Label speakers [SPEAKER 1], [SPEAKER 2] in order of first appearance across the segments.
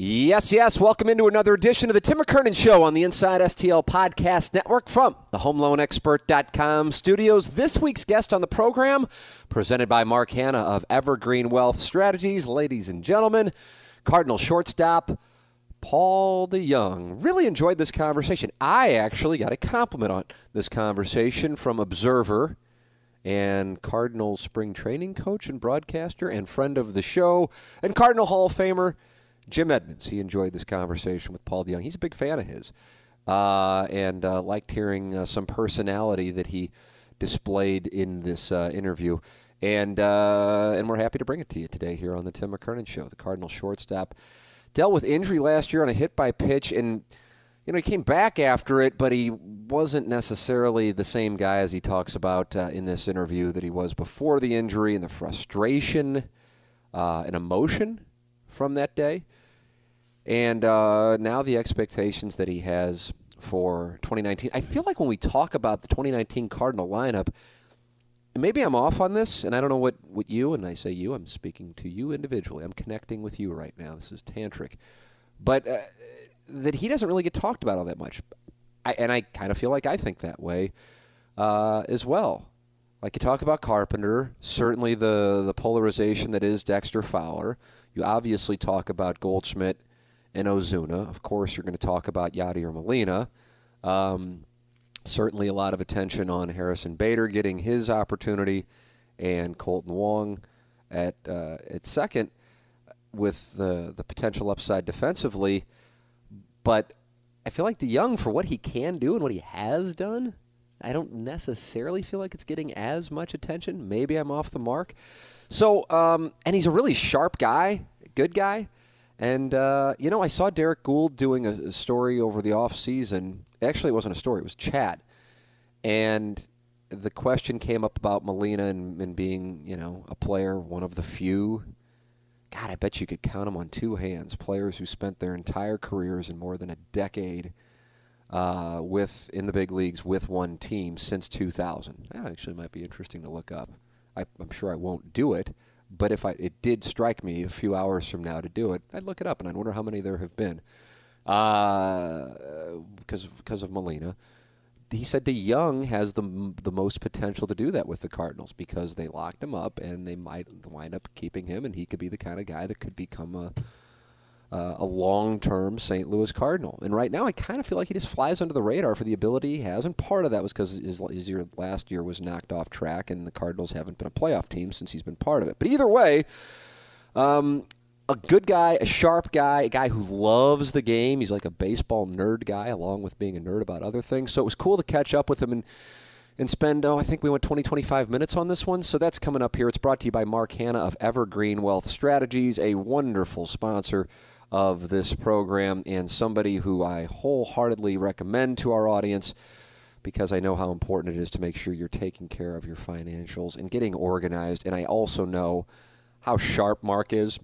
[SPEAKER 1] Yes, yes. Welcome into another edition of the Tim McKernan Show on the Inside STL Podcast Network from the HomeLoanExpert.com studios. This week's guest on the program, presented by Mark Hanna of Evergreen Wealth Strategies. Ladies and gentlemen, Cardinal shortstop Paul DeJong. Really enjoyed this conversation. I actually got a compliment on this conversation from Observer and Cardinal spring training coach and broadcaster and friend of the show and Cardinal Hall of Famer Jim Edmonds, he enjoyed this conversation with Paul DeJong. He's a big fan of his, uh, and uh, liked hearing uh, some personality that he displayed in this uh, interview. And uh, and we're happy to bring it to you today here on the Tim McKernan Show. The Cardinal shortstop dealt with injury last year on a hit by pitch, and you know he came back after it, but he wasn't necessarily the same guy as he talks about uh, in this interview that he was before the injury, and the frustration and emotion from that day. And uh, now the expectations that he has for 2019. I feel like when we talk about the 2019 Cardinal lineup, maybe I'm off on this, and I don't know what, what you, and I say you, I'm speaking to you individually. I'm connecting with you right now. This is tantric. But uh, that he doesn't really get talked about all that much. I, and I kind of feel like I think that way uh, as well. Like you talk about Carpenter, certainly the, the polarization that is Dexter Fowler. You obviously talk about Goldschmidt and Ozuna. Of course, you're going to talk about Yadier Molina. Um, certainly, a lot of attention on Harrison Bader getting his opportunity, and Kolten Wong at uh, at second with the the potential upside defensively. But I feel like DeJong for what he can do and what he has done, I don't necessarily feel like it's getting as much attention. Maybe I'm off the mark. So, um, and he's a really sharp guy, good guy. And, uh, you know, I saw Derrick Goold doing a, a story over the off season. Actually, it wasn't a story, it was chat. And the question came up about Molina and, and being, you know, a player, one of the few. God, I bet you could count them on two hands. Players who spent their entire careers in more than a decade uh, with in the big leagues with one team since 2000. That actually might be interesting to look up. I, I'm sure I won't do it, but if I it did strike me a few hours from now to do it, I'd look it up and I'd wonder how many there have been. Because uh, because of Molina, he said DeJong has the the most potential to do that with the Cardinals because they locked him up and they might wind up keeping him, and he could be the kind of guy that could become a uh, a long term St. Louis Cardinal. And right now, I kind of feel like he just flies under the radar for the ability he has. And part of that was because his, his year, last year was knocked off track, and the Cardinals haven't been a playoff team since he's been part of it. But either way, um, a good guy, a sharp guy, a guy who loves the game. He's like a baseball nerd guy, along with being a nerd about other things. So it was cool to catch up with him and and spend, oh, I think we went 20, 25 minutes on this one. So that's coming up here. It's brought to you by Mark Hanna of Evergreen Wealth Strategies, a wonderful sponsor of this program and somebody who I wholeheartedly recommend to our audience because I know how important it is to make sure you're taking care of your financials and getting organized. And I also know how sharp Mark is,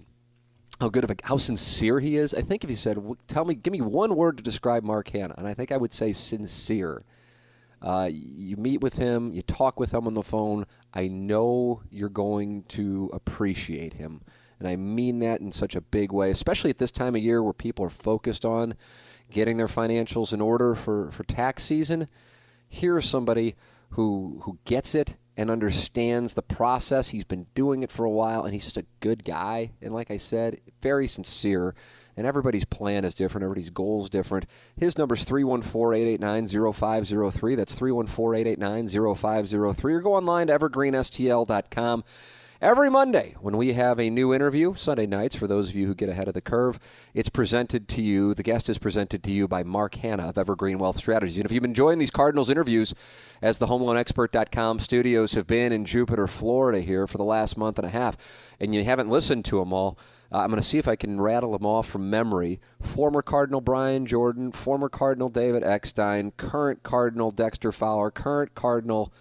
[SPEAKER 1] how good of a, how sincere he is. I think if he said, "Tell me, give me one word to describe Mark Hanna," and I think I would say sincere. Uh, you meet with him, you talk with him on the phone. I know you're going to appreciate him. And I mean that in such a big way, especially at this time of year where people are focused on getting their financials in order for, for tax season. Here's somebody who, who gets it and understands the process. He's been doing it for a while, and he's just a good guy. And like I said, very sincere. And everybody's plan is different. Everybody's goal is different. His number is 314 889 0503. That's 314 889 0503. Or go online to evergreenstl.com. Every Monday, when we have a new interview, Sunday nights, for those of you who get ahead of the curve, it's presented to you, the guest is presented to you by Mark Hanna of Evergreen Wealth Strategies. And if you've been enjoying these Cardinals interviews, as the HomeLoanExpert.com studios have been in Jupiter, Florida here for the last month and a half, and you haven't listened to them all, uh, I'm going to see if I can rattle them off from memory. Former Cardinal Brian Jordan, former Cardinal David Eckstein, current Cardinal Dexter Fowler, current Cardinal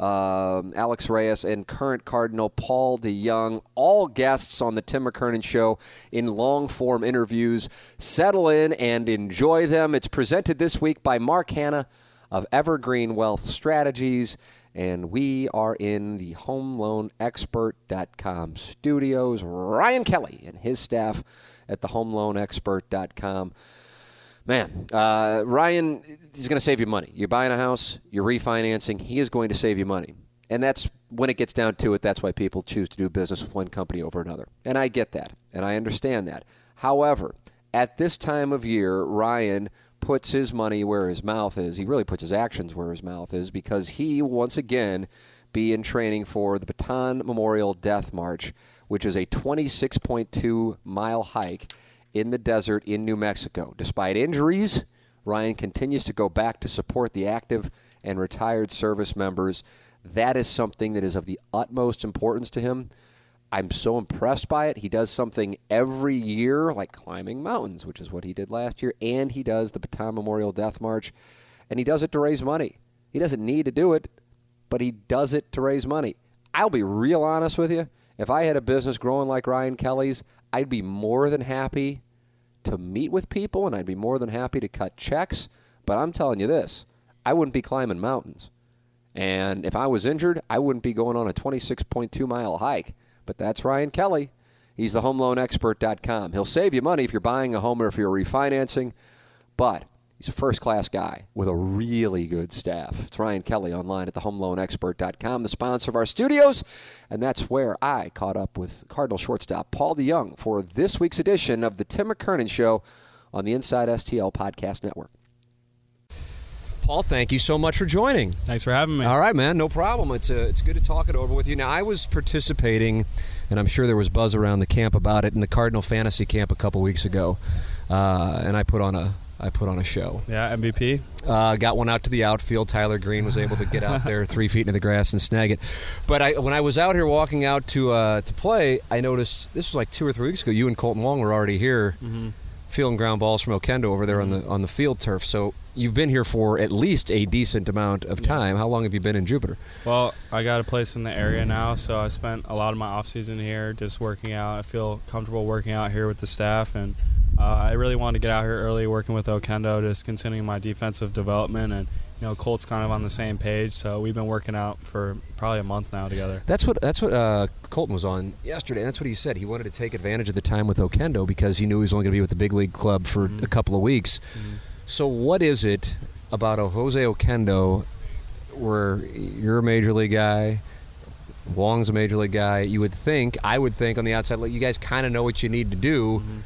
[SPEAKER 1] um, Alex Reyes, and current Cardinal Paul DeJong, all guests on the Tim McKernan Show in long form interviews. Settle in and enjoy them. It's presented this week by Mark Hanna of Evergreen Wealth Strategies, and we are in the HomeLoanExpert.com studios. Ryan Kelly and his staff at the HomeLoanExpert.com man, uh, Ryan is going to save you money. You're buying a house, you're refinancing. He is going to save you money, and that's when it gets down to it. That's why people choose to do business with one company over another, and I get that, and I understand that. However, at this time of year, Ryan puts his money where his mouth is. He really puts his actions where his mouth is because he once again be in training for the Bataan Memorial Death March, which is a 26.2 mile hike in the desert in New Mexico. Despite injuries, Ryan continues to go back to support the active and retired service members. That is something that is of the utmost importance to him. I'm so impressed by it. He does something every year, like climbing mountains, which is what he did last year, and he does the Bataan Memorial Death March, and he does it to raise money. He doesn't need to do it, but he does it to raise money. I'll be real honest with you. If I had a business growing like Ryan Kelly's, I'd be more than happy to meet with people and I'd be more than happy to cut checks. But I'm telling you this I wouldn't be climbing mountains. And if I was injured, I wouldn't be going on a 26.2 mile hike. But that's Ryan Kelly. He's the homeloanexpert.com. He'll save you money if you're buying a home or if you're refinancing. But He's a first class guy with a really good staff. It's Ryan Kelly online at thehomeloanexpert.com, the sponsor of our studios. And that's where I caught up with Cardinal shortstop Paul DeJong for this week's edition of the Tim McKernan Show on the Inside STL Podcast Network. Paul, thank you so much for joining.
[SPEAKER 2] Thanks for having me.
[SPEAKER 1] All right, man, no problem. It's a, uh, it's good to talk it over with you. Now, I was participating, and I'm sure there was buzz around the camp about it in the Cardinal Fantasy Camp a couple weeks ago, uh, and I put on a I put on a show.
[SPEAKER 2] Yeah, MVP.
[SPEAKER 1] Uh, got one out to the outfield. Tyler Green was able to get out there three feet into the grass and snag it. But I, when I was out here walking out to uh, to play, I noticed this was like two or three weeks ago. You and Kolten Wong were already here, mm-hmm. fielding ground balls from Oquendo over there mm-hmm. on the on the field turf. So you've been here for at least a decent amount of time. Yeah. How long have you been in Jupiter?
[SPEAKER 2] Well, I got a place in the area now, so I spent a lot of my off season here just working out. I feel comfortable working out here with the staff and uh, I really wanted to get out here early, working with Oquendo, just continuing my defensive development, and you know, Colt's kind of on the same page, so we've been working out for probably a month now together.
[SPEAKER 1] That's what that's what uh, Kolten was on yesterday. That's what he said. He wanted to take advantage of the time with Oquendo because he knew he was only going to be with the big league club for mm-hmm. a couple of weeks. Mm-hmm. So, what is it about a Jose Oquendo where you're a major league guy? Wong's a major league guy. You would think, I would think on the outside, like you guys kind of know what you need to do. Mm-hmm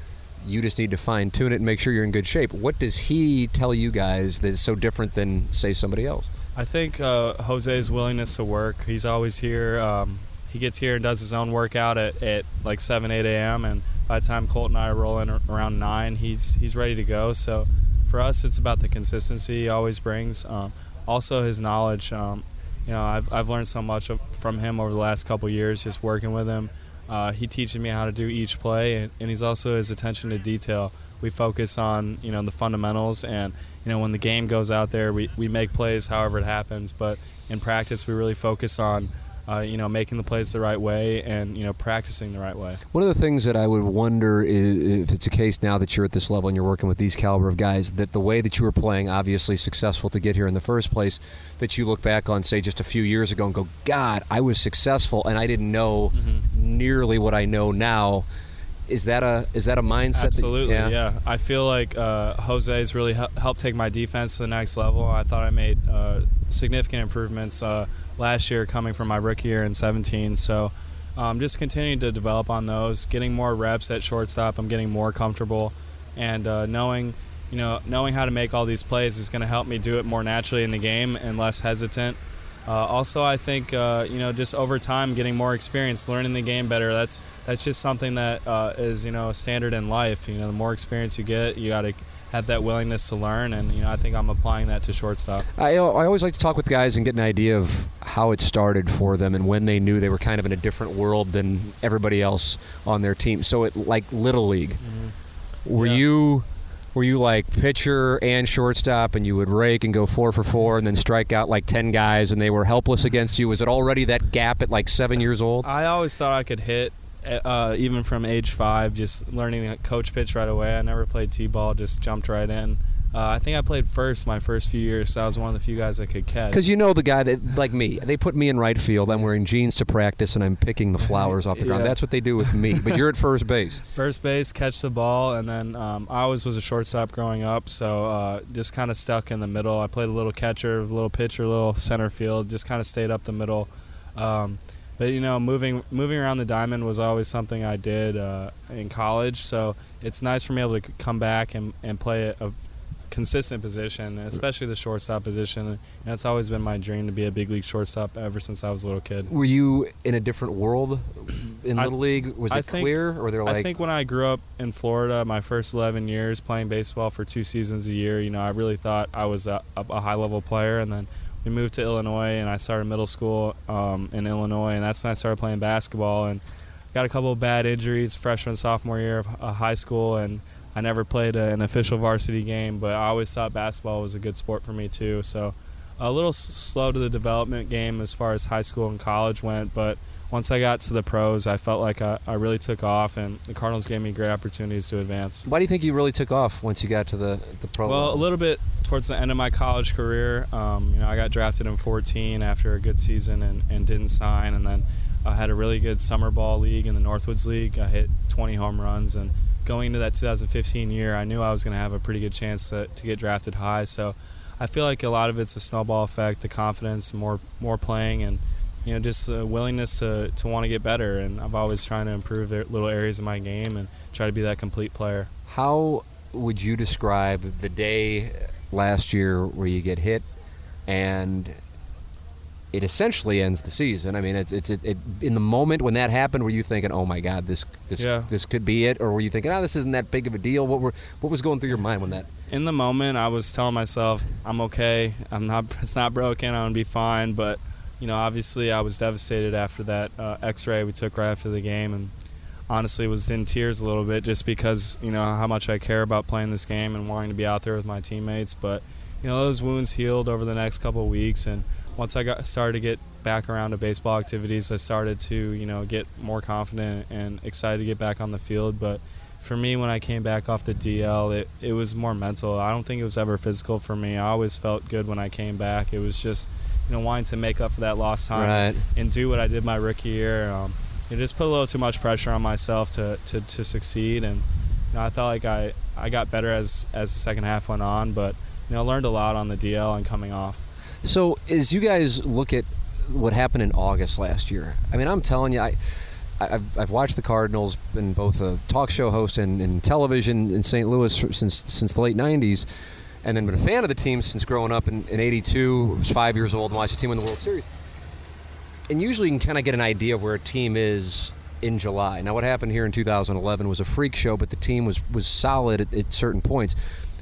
[SPEAKER 1] you just need to fine tune it and make sure you're in good shape. What does he tell you guys that is so different than, say, somebody else?
[SPEAKER 2] I think uh, Jose's willingness to work. He's always here. Um, he gets here and does his own workout at, at like 7, 8 a.m. And by the time Colt and I are rolling around 9, he's, he's ready to go. So for us, it's about the consistency he always brings. Um, also, his knowledge. Um, you know, I've, I've learned so much from him over the last couple years just working with him. Uh, he teaches me how to do each play, and, and he's also his attention to detail. We focus on you know the fundamentals, and you know when the game goes out there, we, we make plays however it happens. But in practice, we really focus on uh, you know, making the plays the right way and you know practicing the right way.
[SPEAKER 1] One of the things that I would wonder is if it's a case now that you're at this level and you're working with these caliber of guys that the way that you were playing, obviously successful to get here in the first place, that you look back on say just a few years ago and go, God, I was successful and I didn't know mm-hmm. nearly what I know now. Is that a is that a mindset?
[SPEAKER 2] Absolutely, that, yeah. yeah. I feel like uh, has really helped take my defense to the next level. I thought I made uh, significant improvements. Uh, last year coming from my rookie year in 17. So um, just continuing to develop on those, getting more reps at shortstop. I'm getting more comfortable, and uh, knowing, you know, knowing how to make all these plays is going to help me do it more naturally in the game and less hesitant. Uh, also, I think uh, you know just over time getting more experience, learning the game better. That's that's just something that uh, is you know standard in life. You know, the more experience you get, you got to have that willingness to learn, and you know I think I'm applying that to shortstop.
[SPEAKER 1] I, I always like to talk with guys and get an idea of how it started for them and when they knew they were kind of in a different world than everybody else on their team. So it like little league. Mm-hmm. Were yeah. you were you like pitcher and shortstop and you would rake and go four for four and then strike out like 10 guys and they were helpless against you was it already that gap at like seven years old
[SPEAKER 2] i always thought i could hit uh, even from age five just learning to coach pitch right away i never played t-ball just jumped right in uh, I think I played first my first few years, so I was one of the few guys that could catch.
[SPEAKER 1] Because you know the guy that, like me, they put me in right field. I'm wearing jeans to practice, and I'm picking the flowers off the ground. Yeah. That's what they do with me. But you're at first base.
[SPEAKER 2] First base, catch the ball, and then um, I always was a shortstop growing up, so uh, just kind of stuck in the middle. I played a little catcher, a little pitcher, a little center field. Just kind of stayed up the middle. Um, but you know, moving moving around the diamond was always something I did uh, in college. So it's nice for me able to come back and, and play a, consistent position, especially the shortstop position. And it's always been my dream to be a big league shortstop ever since I was a little kid.
[SPEAKER 1] Were you in a different world in I, little league? Was it think, clear, or they're like?
[SPEAKER 2] I think when I grew up in Florida, my first 11 years playing baseball for two seasons a year, you know, I really thought I was a, a high level player, and then we moved to Illinois, and I started middle school um, in Illinois, and that's when I started playing basketball and got a couple of bad injuries freshman sophomore year of uh, high school and I never played an official varsity game, but I always thought basketball was a good sport for me too. So a little slow to the development game as far as high school and college went, but once I got to the pros, I felt like I, I, really took off, and the Cardinals gave me great opportunities to advance.
[SPEAKER 1] Why do you think you really took off once you got to the the pro?
[SPEAKER 2] Well, level? a little bit towards the end of my college career. Um, you know, I got drafted in 14 after a good season and, and didn't sign, and then I had a really good summer ball league in the Northwoods League. I hit 20 home runs and going into that 2015 year, I knew I was going to have a pretty good chance to, to get drafted high. So I feel like a lot of it's a snowball effect, the confidence, more more playing, and you know just a willingness to, to want to get better. And I've always trying to improve little areas of my game and try to be that complete player.
[SPEAKER 1] How would you describe the day last year where you get hit and it essentially ends the season. I mean, it's it's it, it, in the moment when that happened, were you thinking, "Oh my God, this this yeah. this could be it," or were you thinking, "Oh, this isn't that big of a deal"? What were what was going through your mind when that?
[SPEAKER 2] In the moment, I was telling myself, "I'm okay. I'm not. It's not broken. I'm gonna be fine." But you know, obviously, I was devastated after that uh, X-ray we took right after the game, and honestly was in tears a little bit just because you know how much I care about playing this game and wanting to be out there with my teammates. But you know, those wounds healed over the next couple of weeks and once I got started to get back around to baseball activities, I started to you know get more confident and excited to get back on the field. But for me, when I came back off the DL, it, it was more mental. I don't think it was ever physical for me. I always felt good when I came back. It was just you know wanting to make up for that lost time
[SPEAKER 1] right.
[SPEAKER 2] and do what I did my rookie year. Um, it just put a little too much pressure on myself to, to, to succeed, and you know, I felt like I, I got better as as the second half went on, but you know learned a lot on the DL and coming off.
[SPEAKER 1] So, as you guys look at what happened in August last year, I mean, I'm telling you, I. I've, I've watched the Cardinals, been both a talk show host and, and television in St. Louis since since the late '90s, and then been a fan of the team since growing up in, in '82. Was five years old and watched the team win the World Series. And usually, you can kind of get an idea of where a team is in July. Now, what happened here in 2011 was a freak show, but the team was was solid at, at certain points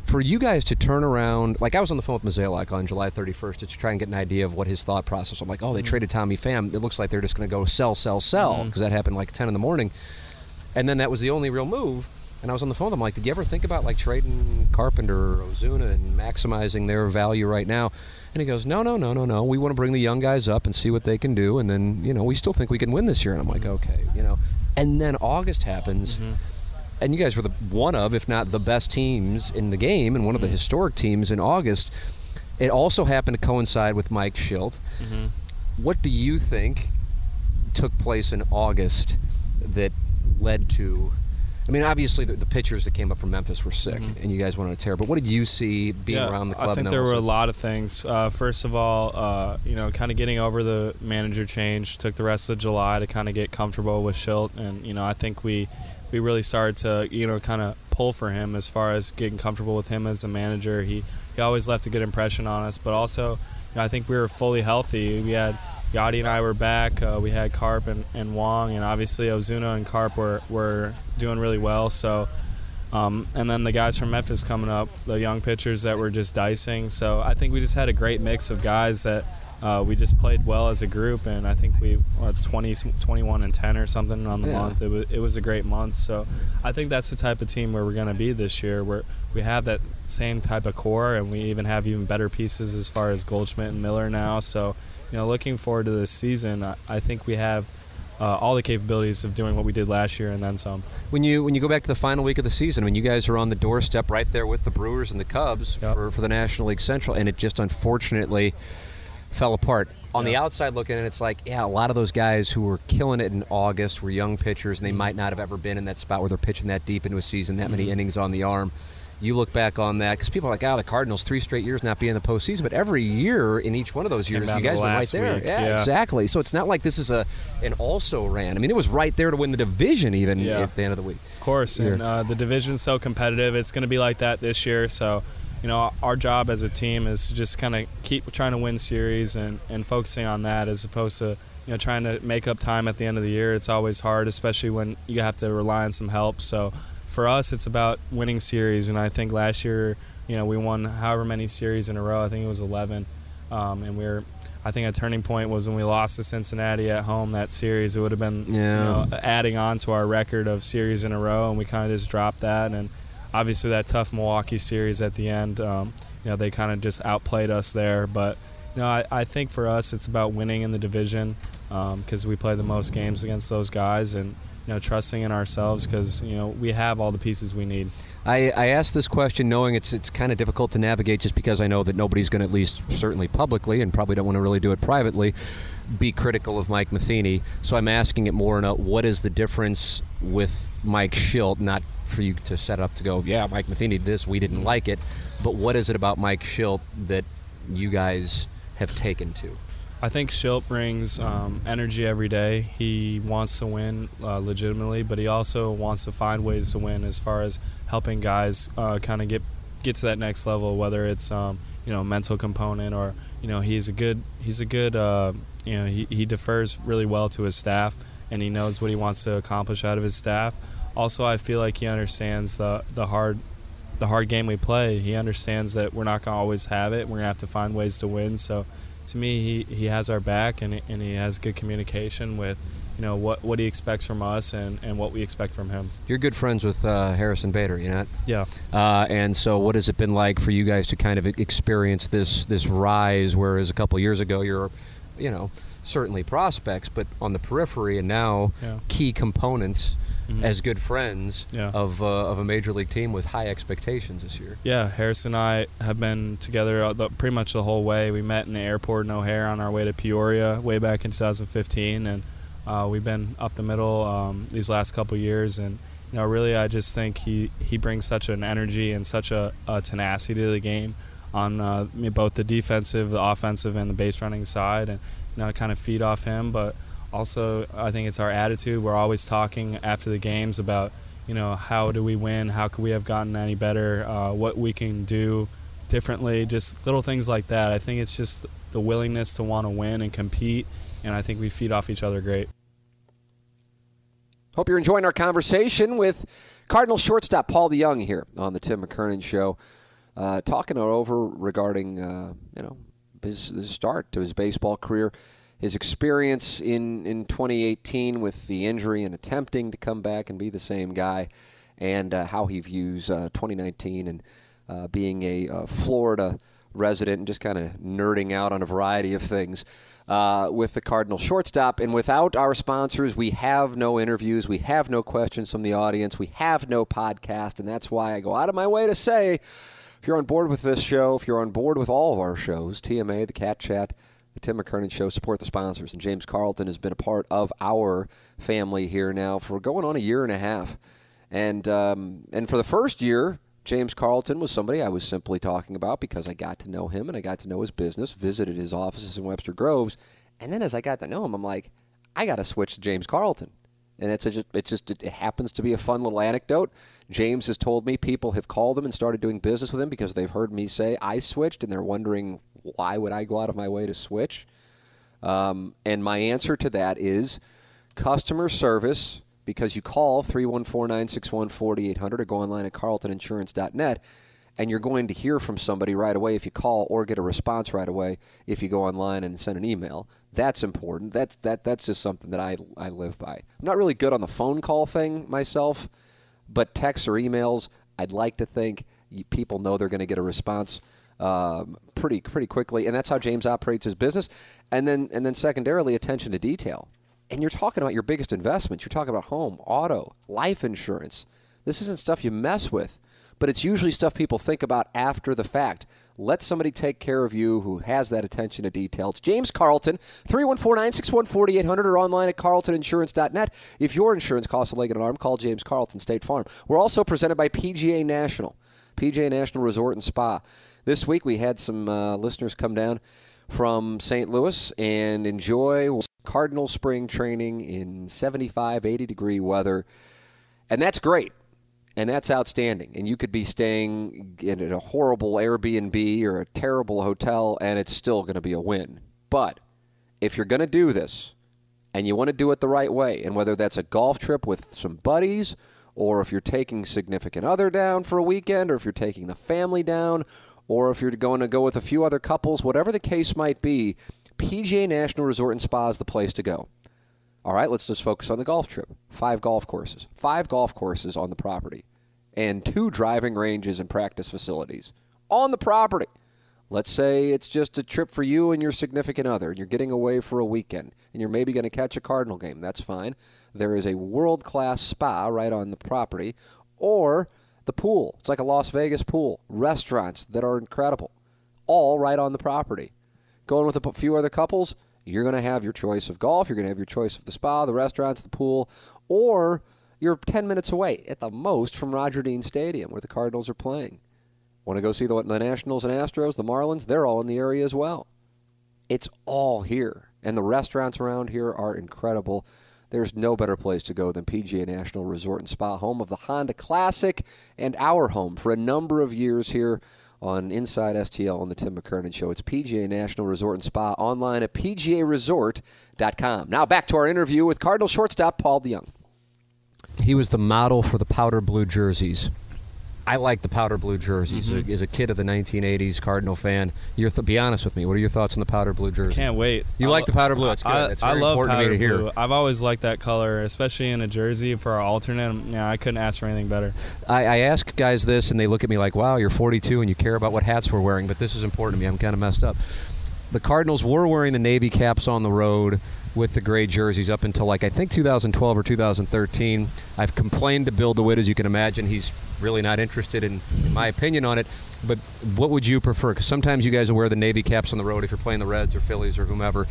[SPEAKER 1] for you guys to turn around, like I was on the phone with Mozeliak on July 31st to try and get an idea of what his thought process. I'm like, oh, they mm-hmm. traded Tommy Pham. It looks like they're just going to go sell, sell, sell because mm-hmm. that happened like 10 in the morning, and then that was the only real move. And I was on the phone with him like, did you ever think about like trading Carpenter or Ozuna and maximizing their value right now? And he goes, no, no, no, no, no. We want to bring the young guys up and see what they can do, and then you know we still think we can win this year. And I'm like, okay, you know. And then August happens. Mm-hmm and you guys were the one of, if not the best teams in the game, and one of the mm-hmm. historic teams in August. It also happened to coincide with Mike Shildt. Mm-hmm. What do you think took place in August that led to I mean, obviously the, the pitchers that came up from Memphis were sick, mm-hmm. and you guys went on a tear. But what did you see being
[SPEAKER 2] yeah,
[SPEAKER 1] around the club?
[SPEAKER 2] I think there were a lot of things. Uh, first of all, uh, you know, kind of getting over the manager change took the rest of July to kind of get comfortable with Shildt, and you know, I think we we really started to you know kind of pull for him as far as getting comfortable with him as a manager. He he always left a good impression on us, but also you know, I think we were fully healthy. We had Yadi and I were back. Uh, we had Carp and, and Wong, and obviously Ozuna and Carp were, were doing really well. So, um, and then the guys from Memphis coming up, the young pitchers that were just dicing. So I think we just had a great mix of guys that uh, we just played well as a group, and I think we were 20, 21 and 10 or something on the yeah. month. It was, it was a great month. So I think that's the type of team where we're going to be this year. Where we have that same type of core, and we even have even better pieces as far as Goldschmidt and Miller now. So you know, looking forward to this season, I think we have uh, all the capabilities of doing what we did last year and then some.
[SPEAKER 1] When you when you go back to the final week of the season, I mean, you guys are on the doorstep right there with the Brewers and the Cubs yep. for, for the National League Central, and it just unfortunately fell apart. On the outside looking in, it's like, yeah, a lot of those guys who were killing it in August were young pitchers, and they mm-hmm. might not have ever been in that spot where they're pitching that deep into a season, that mm-hmm. many innings on the arm you look back on that because people are like, oh, the Cardinals three straight years not being in the postseason, but every year in each one of those years, you guys were right there.
[SPEAKER 2] Yeah, yeah,
[SPEAKER 1] exactly. So it's not like this is a an also ran. I mean, it was right there to win the division even yeah. at the end of the week.
[SPEAKER 2] Of course, and uh, the division's so competitive. It's going to be like that this year. So. You know, our job as a team is to just kind of keep trying to win series and, and focusing on that as opposed to you know trying to make up time at the end of the year. It's always hard, especially when you have to rely on some help. So for us, it's about winning series, and I think last year, you know, we won however many series in a row. I think it was 11, um, and we are I think a turning point was when we lost to Cincinnati at home that series. It would have been yeah. you know, adding on to our record of series in a row, and we kind of just dropped that. And obviously, that tough Milwaukee series at the end, um, you know, they kind of just outplayed us there. But you know, I, I think for us, it's about winning in the division because um, we play the most games against those guys, and you know, trusting in ourselves because you know we have all the pieces we need.
[SPEAKER 1] I, I asked this question knowing it's it's kind of difficult to navigate just because I know that nobody's going to at least certainly publicly and probably don't want to really do it privately be critical of Mike Matheny. So I'm asking it more in a what is the difference with Mike Shildt? Not for you to set up to go, yeah, Mike Matheny did this, we didn't mm-hmm. like it, but what is it about Mike Shildt that you guys have taken to?
[SPEAKER 2] I think Shildt brings um, energy every day. He wants to win uh, legitimately, but he also wants to find ways to win as far as helping guys uh, kind of get get to that next level. Whether it's um, you know mental component or you know he's a good he's a good uh, you know he, he defers really well to his staff and he knows what he wants to accomplish out of his staff. Also, I feel like he understands the the hard the hard game we play. He understands that we're not gonna always have it. We're gonna have to find ways to win. So to me, he, he has our back and, and he has good communication with you know what what he expects from us and, and what we expect from him.
[SPEAKER 1] You're good friends with uh, Harrison Bader, you know.
[SPEAKER 2] Yeah.
[SPEAKER 1] Uh, and so, what has it been like for you guys to kind of experience this this rise? Whereas a couple years ago, you're, you know, certainly prospects, but on the periphery, and now yeah. key components mm-hmm. as good friends yeah. of, uh, of a major league team with high expectations this year.
[SPEAKER 2] Yeah, Harris and I have been together the, pretty much the whole way. We met in the airport in O'Hare on our way to Peoria way back in 2015, and uh, we've been up the middle um, these last couple years. And you know, really, I just think he, he brings such an energy and such a, a tenacity to the game on uh, both the defensive, the offensive, and the base running side, and you know, kind of feed off him, but also, I think it's our attitude. We're always talking after the games about, you know, how do we win? How could we have gotten any better? Uh, what we can do differently? Just little things like that. I think it's just the willingness to want to win and compete, and I think we feed off each other great.
[SPEAKER 1] Hope you're enjoying our conversation with Cardinal shortstop Paul DeJong here on the Tim McKernan Show, uh, talking over regarding uh, you know his, his start to his baseball career his experience in, in 2018 with the injury and attempting to come back and be the same guy, and uh, how he views uh, 2019 and uh, being a uh, Florida resident and just kind of nerding out on a variety of things. Uh, with the Cardinal shortstop. And without our sponsors, we have no interviews, we have no questions from the audience, we have no podcast. And that's why I go out of my way to say if you're on board with this show, if you're on board with all of our shows, TMA, the Cat Chat, the Tim McKernan Show support the sponsors. And James Carlton has been a part of our family here now for going on a year and a half. And um, and for the first year, James Carlton was somebody I was simply talking about because I got to know him and I got to know his business, visited his offices in Webster Groves, and then as I got to know him, I'm like, I got to switch to James Carlton. And it's a, it's just it happens to be a fun little anecdote. James has told me people have called him and started doing business with him because they've heard me say I switched, and they're wondering why would I go out of my way to switch. Um, and my answer to that is customer service because you call 314 961 4800 or go online at carltoninsurance.net and you're going to hear from somebody right away if you call or get a response right away if you go online and send an email. That's important. That's that that's just something that I I live by. I'm not really good on the phone call thing myself, but texts or emails, I'd like to think people know they're going to get a response um, pretty pretty quickly, and that's how James operates his business. And then and then secondarily, attention to detail. And you're talking about your biggest investments. You're talking about home, auto, life insurance. This isn't stuff you mess with but it's usually stuff people think about after the fact. Let somebody take care of you who has that attention to detail. It's James Carlton, 314 961 4800 or online at carltoninsurance.net. If your insurance costs a leg and an arm, call James Carlton State Farm. We're also presented by PGA National, PGA National Resort and Spa. This week we had some uh, listeners come down from St. Louis and enjoy Cardinal spring training in 75, 80 degree weather. And that's great and that's outstanding. And you could be staying in a horrible Airbnb or a terrible hotel, and it's still going to be a win. But if you're going to do this, and you want to do it the right way, and whether that's a golf trip with some buddies, or if you're taking significant other down for a weekend, or if you're taking the family down, or if you're going to go with a few other couples, whatever the case might be, PGA National Resort and Spa is the place to go. All right, let's just focus on the golf trip. Five golf courses. Five golf courses on the property. And two driving ranges and practice facilities on the property. Let's say it's just a trip for you and your significant other, and you're getting away for a weekend, and you're maybe going to catch a Cardinal game. That's fine. There is a world class spa right on the property, or the pool. It's like a Las Vegas pool. Restaurants that are incredible, all right on the property. Going with a few other couples, you're going to have your choice of golf, you're going to have your choice of the spa, the restaurants, the pool, or you're 10 minutes away at the most from Roger Dean Stadium where the Cardinals are playing. Want to go see the, the Nationals and Astros, the Marlins? They're all in the area as well. It's all here. And the restaurants around here are incredible. There's no better place to go than PGA National Resort and Spa, home of the Honda Classic and our home for a number of years here on Inside STL on the Tim McKernan Show. It's PGA National Resort and Spa online at pgaresort.com. Now back to our interview with Cardinal shortstop Paul DeJong.
[SPEAKER 3] He was the model for the powder blue jerseys. I like the powder blue jerseys. Mm-hmm. As a kid of the 1980s Cardinal fan, you th- be honest with me. What are your thoughts on the powder blue jersey?
[SPEAKER 2] Can't wait.
[SPEAKER 3] You I like lo- the powder blue? That's good. That's
[SPEAKER 2] I, love
[SPEAKER 3] important
[SPEAKER 2] powder
[SPEAKER 3] to
[SPEAKER 2] blue. I've always liked that color, especially in a jersey for our alternate. Yeah, I couldn't ask for anything better.
[SPEAKER 3] I, I ask guys this, and they look at me like, "Wow, you're 42 and you care about what hats we're wearing." But this is important to me. I'm kind of messed up. The Cardinals were wearing the navy caps on the road with the gray jerseys up until like I think 2012 or 2013. I've complained to Bill DeWitt, as you can imagine. He's really not interested in, in my opinion on it. But what would you prefer? Because sometimes you guys will wear the navy caps on the road if you're playing the Reds or Phillies or whomever.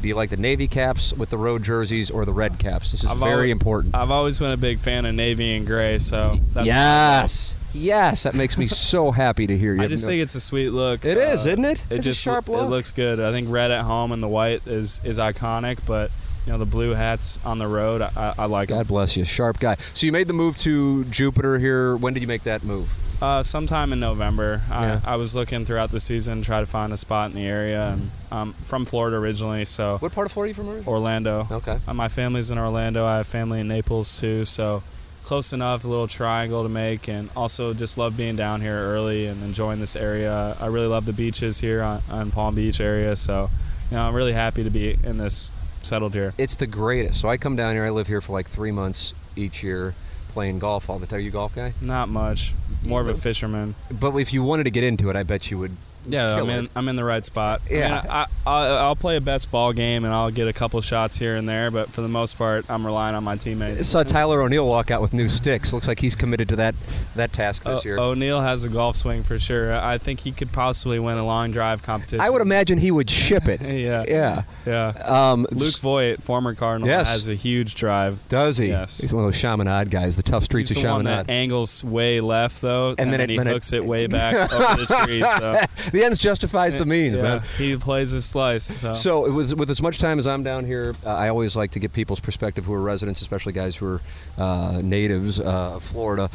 [SPEAKER 3] Do you like the navy caps with the road jerseys or the red caps? This is
[SPEAKER 2] I've
[SPEAKER 3] very
[SPEAKER 2] always,
[SPEAKER 3] important.
[SPEAKER 2] I've always been a big fan of navy and gray, so
[SPEAKER 3] yes, yes, that makes me so happy to hear you.
[SPEAKER 2] I just think it's a sweet look.
[SPEAKER 3] It uh, is, isn't it?
[SPEAKER 2] It
[SPEAKER 3] it's
[SPEAKER 2] just
[SPEAKER 3] sharp look.
[SPEAKER 2] It looks good. I think red at home and the white is is iconic, but you know the blue hats on the road. I, I like.
[SPEAKER 3] God
[SPEAKER 2] them.
[SPEAKER 3] bless you, sharp guy. So you made the move to Jupiter here. When did you make that move?
[SPEAKER 2] Uh, sometime in November. Yeah. I, I, was looking throughout the season, try to find a spot in the area. And I'm from Florida originally, so.
[SPEAKER 3] What part of Florida are you from? Originally?
[SPEAKER 2] Orlando.
[SPEAKER 3] Okay.
[SPEAKER 2] Uh, my family's in Orlando. I have family in Naples too, so close enough. A little triangle to make, and also just love being down here early and enjoying this area. I really love the beaches here on, on Palm Beach area, so you know I'm really happy to be in this settled here.
[SPEAKER 3] It's the greatest. So I come down here. I live here for like three months each year, playing golf all the time. Are you a golf guy?
[SPEAKER 2] Not much. More of a fisherman.
[SPEAKER 3] But if you wanted to get into it, I bet you would
[SPEAKER 2] Yeah, I'm in. I'm in the right spot. I mean,
[SPEAKER 1] Yeah.
[SPEAKER 2] I, I, I'll play a best ball game and I'll get a couple shots here and there, but for the most part, I'm relying on my teammates.
[SPEAKER 1] Saw Tyler O'Neill walk out with new sticks. Looks like he's committed to that that task this
[SPEAKER 2] O-
[SPEAKER 1] year.
[SPEAKER 2] O'Neill has a golf swing for sure. I think he could possibly win a long drive competition.
[SPEAKER 1] I would imagine he would ship it.
[SPEAKER 2] Yeah.
[SPEAKER 1] Yeah.
[SPEAKER 2] Yeah.
[SPEAKER 1] Um,
[SPEAKER 2] Luke Voit, former Cardinal,
[SPEAKER 1] Yes.
[SPEAKER 2] has a huge drive.
[SPEAKER 1] does he?
[SPEAKER 2] Yes.
[SPEAKER 1] He's one of those Chaminade guys, the tough streets
[SPEAKER 2] He's
[SPEAKER 1] of Chaminade.
[SPEAKER 2] that angles way left though, and,
[SPEAKER 1] then
[SPEAKER 2] then,
[SPEAKER 1] it-
[SPEAKER 2] he
[SPEAKER 1] then it-
[SPEAKER 2] hooks it, way back over the tree. So
[SPEAKER 1] the ends justifies the means,
[SPEAKER 2] yeah,
[SPEAKER 1] man.
[SPEAKER 2] he plays a slice. So,
[SPEAKER 1] So, with, with as much time as I'm down here, uh, I always like to get people's perspective who are residents, especially guys who are uh, natives uh, of Florida.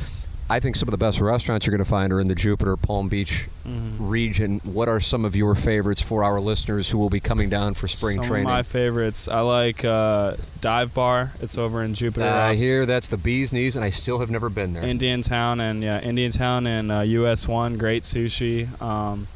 [SPEAKER 1] I think some of the best restaurants you're going to find are in the Jupiter Palm Beach
[SPEAKER 2] Mm-hmm.
[SPEAKER 1] region. What are some of your favorites for our listeners who will be coming down for spring training?
[SPEAKER 2] some
[SPEAKER 1] training?
[SPEAKER 2] of my favorites. I like uh, Dive Bar. It's over in Jupiter.
[SPEAKER 1] I
[SPEAKER 2] off
[SPEAKER 1] hear that's the bee's knees, and I still have never been there.
[SPEAKER 2] Indian Town and yeah, Indian Town and uh, US One, great sushi. Um,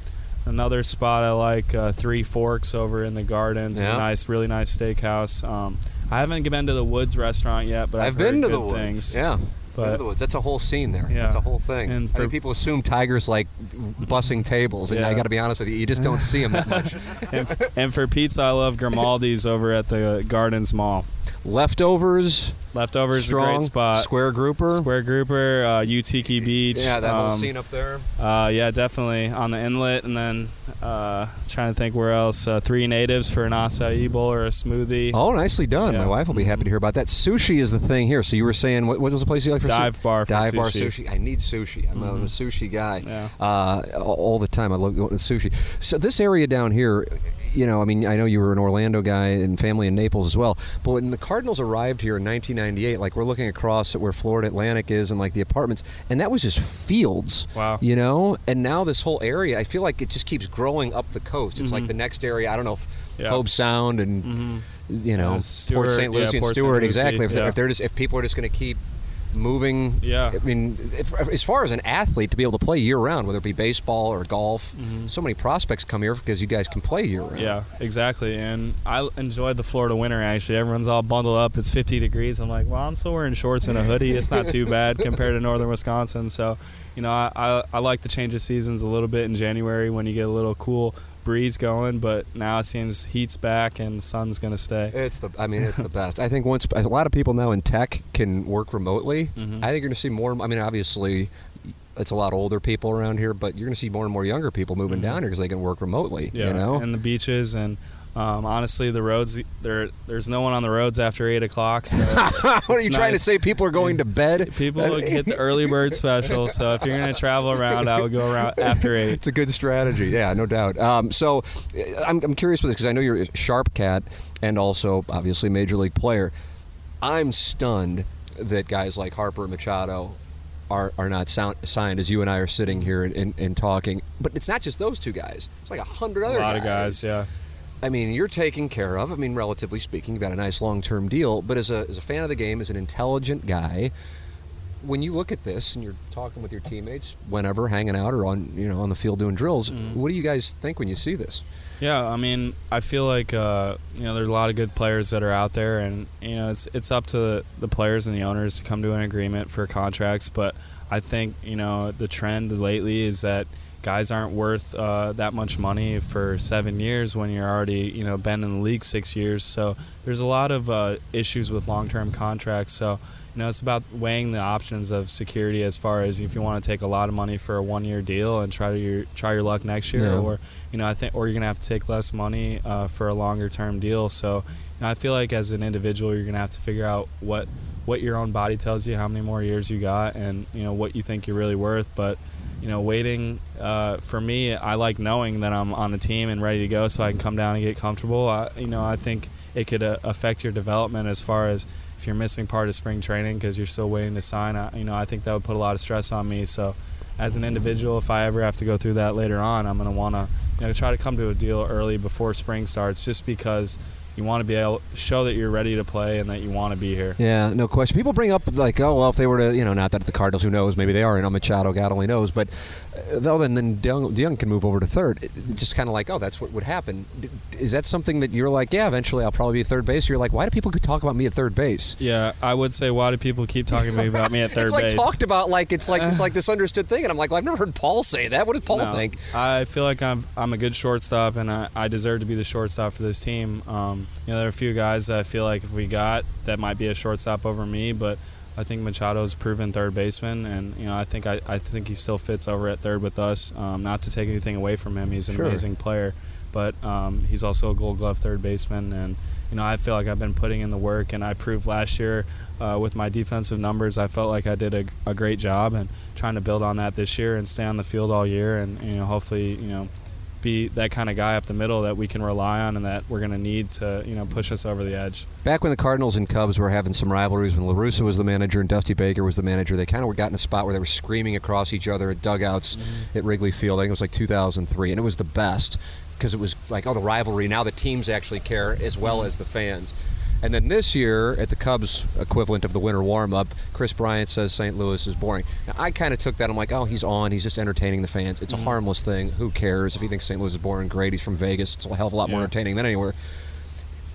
[SPEAKER 2] another spot I like, uh, Three Forks over in the Gardens. It's a nice, really nice steakhouse. Um, I haven't been to the Woods restaurant yet, but I've,
[SPEAKER 1] I've been to the woods.
[SPEAKER 2] things.
[SPEAKER 1] Yeah.
[SPEAKER 2] But-
[SPEAKER 1] the woods. That's a whole scene there.
[SPEAKER 2] Yeah.
[SPEAKER 1] That's a whole thing.
[SPEAKER 2] And
[SPEAKER 1] I
[SPEAKER 2] mean,
[SPEAKER 1] people assume tigers like bussing tables, and I got to be honest with you, you just don't see them that much.
[SPEAKER 2] and, and for pizza, I love Grimaldi's over at the Gardens Mall.
[SPEAKER 1] Leftovers,
[SPEAKER 2] Leftovers is a
[SPEAKER 1] strong,
[SPEAKER 2] great spot.
[SPEAKER 1] square grouper.
[SPEAKER 2] Square Grouper, uh, Utiki Beach.
[SPEAKER 1] Yeah, that whole
[SPEAKER 2] um,
[SPEAKER 1] scene up there.
[SPEAKER 2] Uh, yeah, definitely on the inlet, and then uh, trying to think where else. Uh, three natives for an acai bowl or a smoothie.
[SPEAKER 1] Oh, nicely done. My wife will be happy to hear about that. Sushi is the thing here. So you were saying, what, what was the place you like for
[SPEAKER 2] Dive
[SPEAKER 1] sushi?
[SPEAKER 2] bar for
[SPEAKER 1] Dive bar
[SPEAKER 2] sushi.
[SPEAKER 1] sushi. I need sushi. I'm, a- I'm a sushi guy.
[SPEAKER 2] Yeah.
[SPEAKER 1] Uh, all all the time. I love going to sushi. So this area down here, you know, I mean, I know you were an Orlando guy and family in Naples as well. But when the Cardinals arrived here in 1998, like we're looking across at where Florida Atlantic is and like the apartments, and that was just fields.
[SPEAKER 2] Wow.
[SPEAKER 1] You know, and now this whole area, I feel like it just keeps growing up the coast. It's
[SPEAKER 2] Mm-hmm.
[SPEAKER 1] like the next area. I don't know if
[SPEAKER 2] Yeah.
[SPEAKER 1] Hobe Sound and you know
[SPEAKER 2] Yeah,
[SPEAKER 1] Port
[SPEAKER 2] Stewart,
[SPEAKER 1] St.
[SPEAKER 2] yeah,
[SPEAKER 1] Lucie and
[SPEAKER 2] Port
[SPEAKER 1] Stewart. Exactly. If, they're, if they're just if people are just going to keep moving.
[SPEAKER 2] Yeah.
[SPEAKER 1] I mean, if, as far as an athlete to be able to play year round, whether it be baseball or golf, so many prospects come here because you guys can play year round.
[SPEAKER 2] Mm-hmm. Yeah, exactly. And I enjoyed the Florida winter. Actually, everyone's all bundled up. It's 50 degrees. I'm like, well, I'm still wearing shorts and a hoodie. It's not too bad compared to northern Wisconsin. So, you know, I, I, I like the change of seasons a little bit in January when you get a little cool breeze going. But now it seems heat's back and sun's gonna stay.
[SPEAKER 1] It's the. I mean, it's the best. I think once a lot of people now in tech can work remotely.
[SPEAKER 2] Mm-hmm.
[SPEAKER 1] I think you're going to see more. I mean, obviously, it's a lot older people around here, but you're going to see more and more younger people moving down here because they can work remotely.
[SPEAKER 2] Mm-hmm. Yeah,
[SPEAKER 1] You know.
[SPEAKER 2] and the beaches and. Um, honestly, the roads there. There's no one on the roads after eight o'clock. So
[SPEAKER 1] what are you trying to say? People are going to bed.
[SPEAKER 2] People get the early bird special. So if you're gonna travel around, I would go around after eight.
[SPEAKER 1] It's a good strategy. Yeah, no doubt. Um, so uh, I'm, I'm curious with this because I know you're a sharp cat and also obviously major league player. I'm stunned that guys like Harper and Machado are, are not sound, signed as you and I are sitting here and, and, and talking. But it's not just those two guys. It's like a hundred other A
[SPEAKER 2] lot of guys, yeah.
[SPEAKER 1] I mean, you're taken care of. I mean, relatively speaking, you've got a nice long-term deal. But as a, as a fan of the game, as an intelligent guy, when you look at this and you're talking with your teammates, whenever hanging out or on you know on the field doing drills, what do you guys think when you see this?
[SPEAKER 2] Yeah, I mean, I feel like uh, you know there's a lot of good players that are out there, and you know it's it's up to the, the players and the owners to come to an agreement for contracts. But I think you know the trend lately is that guys aren't worth uh, that much money for seven years when you're already you know been in the league six years. So there's a lot of uh, issues with long-term contracts. So you know it's about weighing the options of security as far as if you want to take a lot of money for a one-year deal and try to your, try your luck next year,
[SPEAKER 1] Yeah.
[SPEAKER 2] or you know I think or you're gonna have to take less money uh, for a longer-term deal. So you know, I feel like as an individual you're gonna have to figure out what what your own body tells you how many more years you got and you know what you think you're really worth but you know waiting uh, for me i like knowing that i'm on the team and ready to go so i can come down and get comfortable. I, you know i think it could uh, affect your development as far as if you're missing part of spring training because you're still waiting to sign I, you know i think that would put a lot of stress on me. So as an individual if i ever have to go through that later on i'm going to want to you know try to come to a deal early before spring starts just because you want to be able to show that you're ready to play and that you want to be here
[SPEAKER 1] Yeah, no question. People bring up like, oh well, if they were to, you know, not that the Cardinals, who knows, maybe they are, and Machado, God only knows, but Though then, then DeJong, can move over to third. Just kind of like, oh, that's what would happen. Is that something that you're like, yeah, eventually I'll probably be a third base? You're like, why do people talk about me at third base?
[SPEAKER 2] Yeah, I would say why do people keep talking to me about me at third
[SPEAKER 1] it's like
[SPEAKER 2] base?
[SPEAKER 1] talked about like it's like it's like this understood thing, and I'm like, well, I've never heard Paul say that. What does Paul
[SPEAKER 2] No.
[SPEAKER 1] think?
[SPEAKER 2] I feel like I'm I'm a good shortstop, and I, I deserve to be the shortstop for this team. Um, you know, there are a few guys that I feel like if we got that might be a shortstop over me, but I think Machado's proven third baseman, and you know I think I, I think he still fits over at third with us. Um, not to take anything away from him, he's an
[SPEAKER 1] Sure.
[SPEAKER 2] amazing player, but um, he's also a Gold Glove third baseman, and you know I feel like I've been putting in the work, and I proved last year uh, with my defensive numbers, I felt like I did a, a great job, and trying to build on that this year and stay on the field all year, and you know hopefully you know be that kind of guy up the middle that we can rely on and that we're going to need to you know push us over the edge.
[SPEAKER 1] Back when the Cardinals and Cubs were having some rivalries, when LaRussa was the manager and Dusty Baker was the manager, they kind of got in a spot where they were screaming across each other at dugouts mm-hmm. at Wrigley Field. I think it was like 2003, and it was the best because it was like, oh, the rivalry. Now the teams actually care as well mm-hmm. as the fans. And then this year, at the Cubs equivalent of the winter warm up, Kris Bryant says St. Louis is boring. Now, I kind of took that. I'm like, oh, he's on. He's just entertaining the fans. It's a mm-hmm. harmless thing. Who cares? If he thinks St. Louis is boring, great. He's from Vegas. It's a hell of a lot more entertaining than anywhere.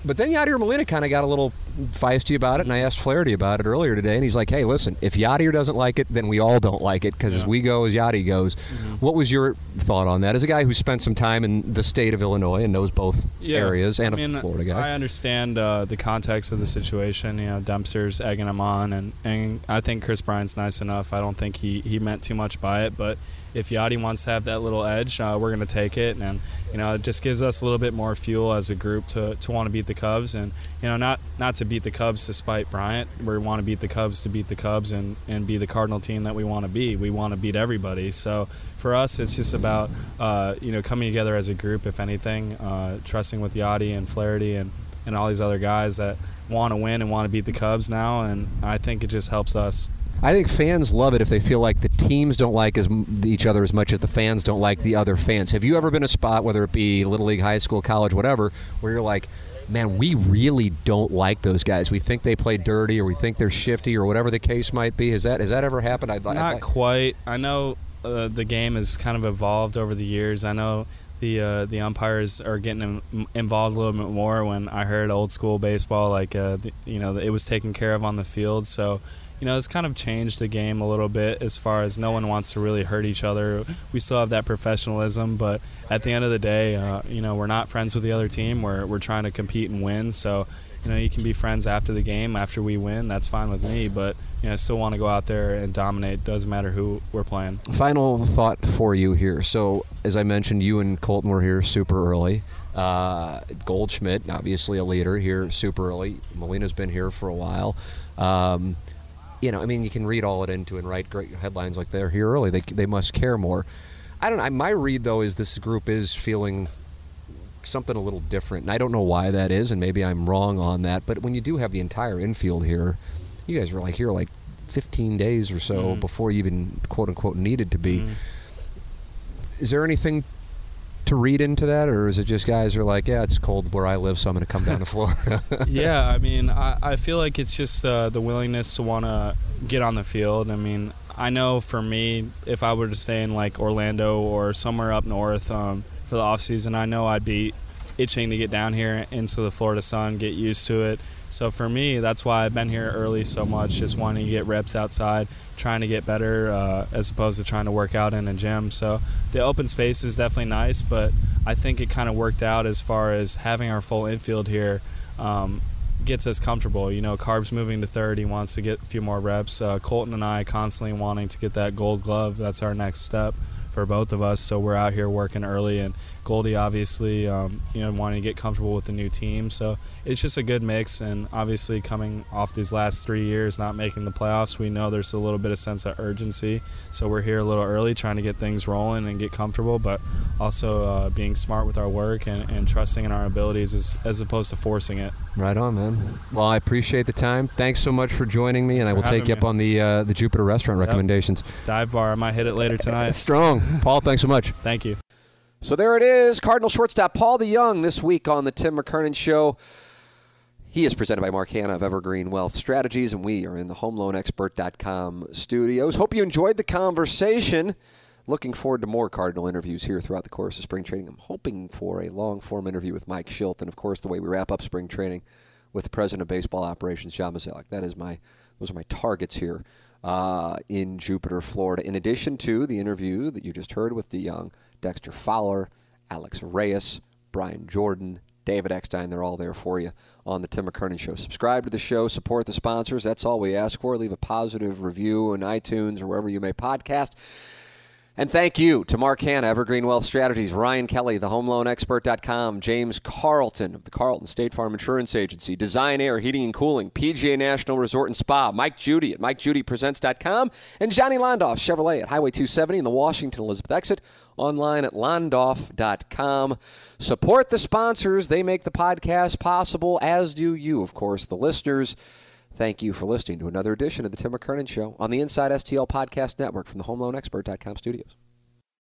[SPEAKER 1] But then Yadier Molina kind of got a little feisty about it, and I asked Flaherty about it earlier today, and he's like, "Hey, listen, if Yadier doesn't like it, then we all don't like it because as we go, as Yadi goes." What was your thought on that? As a guy who spent some time in the state of Illinois and knows both areas, and
[SPEAKER 2] I mean,
[SPEAKER 1] a Florida guy, I
[SPEAKER 2] understand uh, the context of the situation. You know, Dempster's egging him on, and, and I think Kris Bryant's nice enough. I don't think he, he meant too much by it, but if Yadi wants to have that little edge, uh, we're going to take it, and you know, it just gives us a little bit more fuel as a group to, to want to beat the Cubs, and you know, not not to beat the Cubs despite Bryant. We want to beat the Cubs to beat the Cubs and, and be the Cardinal team that we want to be. We want to beat everybody. So for us, it's just about uh, you know coming together as a group. If anything, uh, trusting with Yadi and Flaherty and and all these other guys that want to win and want to beat the Cubs now, and I think it just helps us.
[SPEAKER 1] I think fans love it if they feel like the teams don't like as each other as much as the fans don't like the other fans. Have you ever been a spot, whether it be little league, high school, college, whatever, where you're like, man, we really don't like those guys. We think they play dirty, or we think they're shifty, or whatever the case might be. Has that has that ever happened? I'd, I'd
[SPEAKER 2] Not
[SPEAKER 1] like-
[SPEAKER 2] quite. I know uh, the game has kind of evolved over the years. I know the uh, the umpires are getting in, involved a little bit more. When I heard old school baseball, like uh, the, you know, it was taken care of on the field. So. You know, it's kind of changed the game a little bit as far as no one wants to really hurt each other. We still have that professionalism, but at the end of the day, uh, you know, we're not friends with the other team. We're, we're trying to compete and win. So, you know, you can be friends after the game, after we win. That's fine with me. But you know, I still want to go out there and dominate. Doesn't matter who we're playing.
[SPEAKER 1] Final thought for you here. So, as I mentioned, you and Kolten were here super early. Uh, Goldschmidt, obviously a leader here super early. Molina's been here for a while. Um, you know, I mean, you can read all it into and write great headlines like they're here early. They, they must care more. I don't know. My read, though, is this group is feeling something a little different. And I don't know why that is, and maybe I'm wrong on that. But when you do have the entire infield here, you guys were like here like 15 days or so
[SPEAKER 2] Mhm.
[SPEAKER 1] before you even quote unquote needed to be.
[SPEAKER 2] Mhm.
[SPEAKER 1] Is there anything to read into that, or is it just guys are like, yeah, it's cold where I live, so I'm going to come down to Florida?
[SPEAKER 2] yeah, I mean, I, I feel like it's just uh, the willingness to want to get on the field. I mean, I know for me, if I were to stay in like Orlando or somewhere up north um, for the off season, I know I'd be itching to get down here into the Florida sun, get used to it. So for me, that's why I've been here early so much, just wanting to get reps outside, trying to get better, uh, as opposed to trying to work out in a gym. So the open space is definitely nice, but I think it kind of worked out as far as having our full infield here. Um, gets us comfortable. You know, Carp's moving to third. He wants to get a few more reps. Uh, Kolten and I constantly wanting to get that gold glove. That's our next step for both of us. So we're out here working early, and Goldie obviously, um, you know, wanting to get comfortable with the new team. So it's just a good mix. And obviously, coming off these last three years not making the playoffs, we know there's a little bit of sense of urgency. So we're here a little early, trying to get things rolling and get comfortable, but also uh, being smart with our work and, and trusting in our abilities as, as opposed to forcing it.
[SPEAKER 1] right on, man. Well, I appreciate the time. Thanks so much for joining me, and I will take you up on the uh, the Jupiter restaurant
[SPEAKER 2] Yep.
[SPEAKER 1] recommendations.
[SPEAKER 2] Dive bar, I might hit it later tonight.
[SPEAKER 1] It's strong, Paul. Thanks so much.
[SPEAKER 2] Thank you.
[SPEAKER 4] So there it is, Cardinal shortstop Paul DeJong this week on the Tim McKernan Show. He is presented by Mark Hanna of Evergreen Wealth Strategies, and we are in the HomeLoanExpert.com studios. Hope you enjoyed the conversation.
[SPEAKER 1] looking forward to more Cardinal interviews here throughout the course of spring training. I'm hoping for a long form interview with Mike Shildt, and of course, the way we wrap up spring training with the president of baseball operations, John Mozeliak. That is my those are my targets here uh, in Jupiter, Florida. In addition to the interview that you just heard with DeJong Dexter Fowler, Alex Reyes, Brian Jordan, David Eckstein, they're all there for you on the Tim McKernan Show. Subscribe to the show, support the sponsors. That's all we ask for. Leave a positive review on iTunes or wherever you may podcast. And thank you to Mark Hanna, Evergreen Wealth Strategies, Ryan Kelly, thehomeloanexpert.com, James Carlton of the Carlton State Farm Insurance Agency, Design Air Heating and Cooling, PGA National Resort and Spa, Mike Judy at MikeJudyPresents.com, and Johnny Londoff Chevrolet at Highway 270 in the Washington Elizabeth exit, online at Londoff.com. Support the sponsors. They make the podcast possible, as do you, of course, the listeners. Thank you for listening to another edition of the Tim McKernan Show on the Inside STL Podcast Network from the HomeLoanExpert.com studios.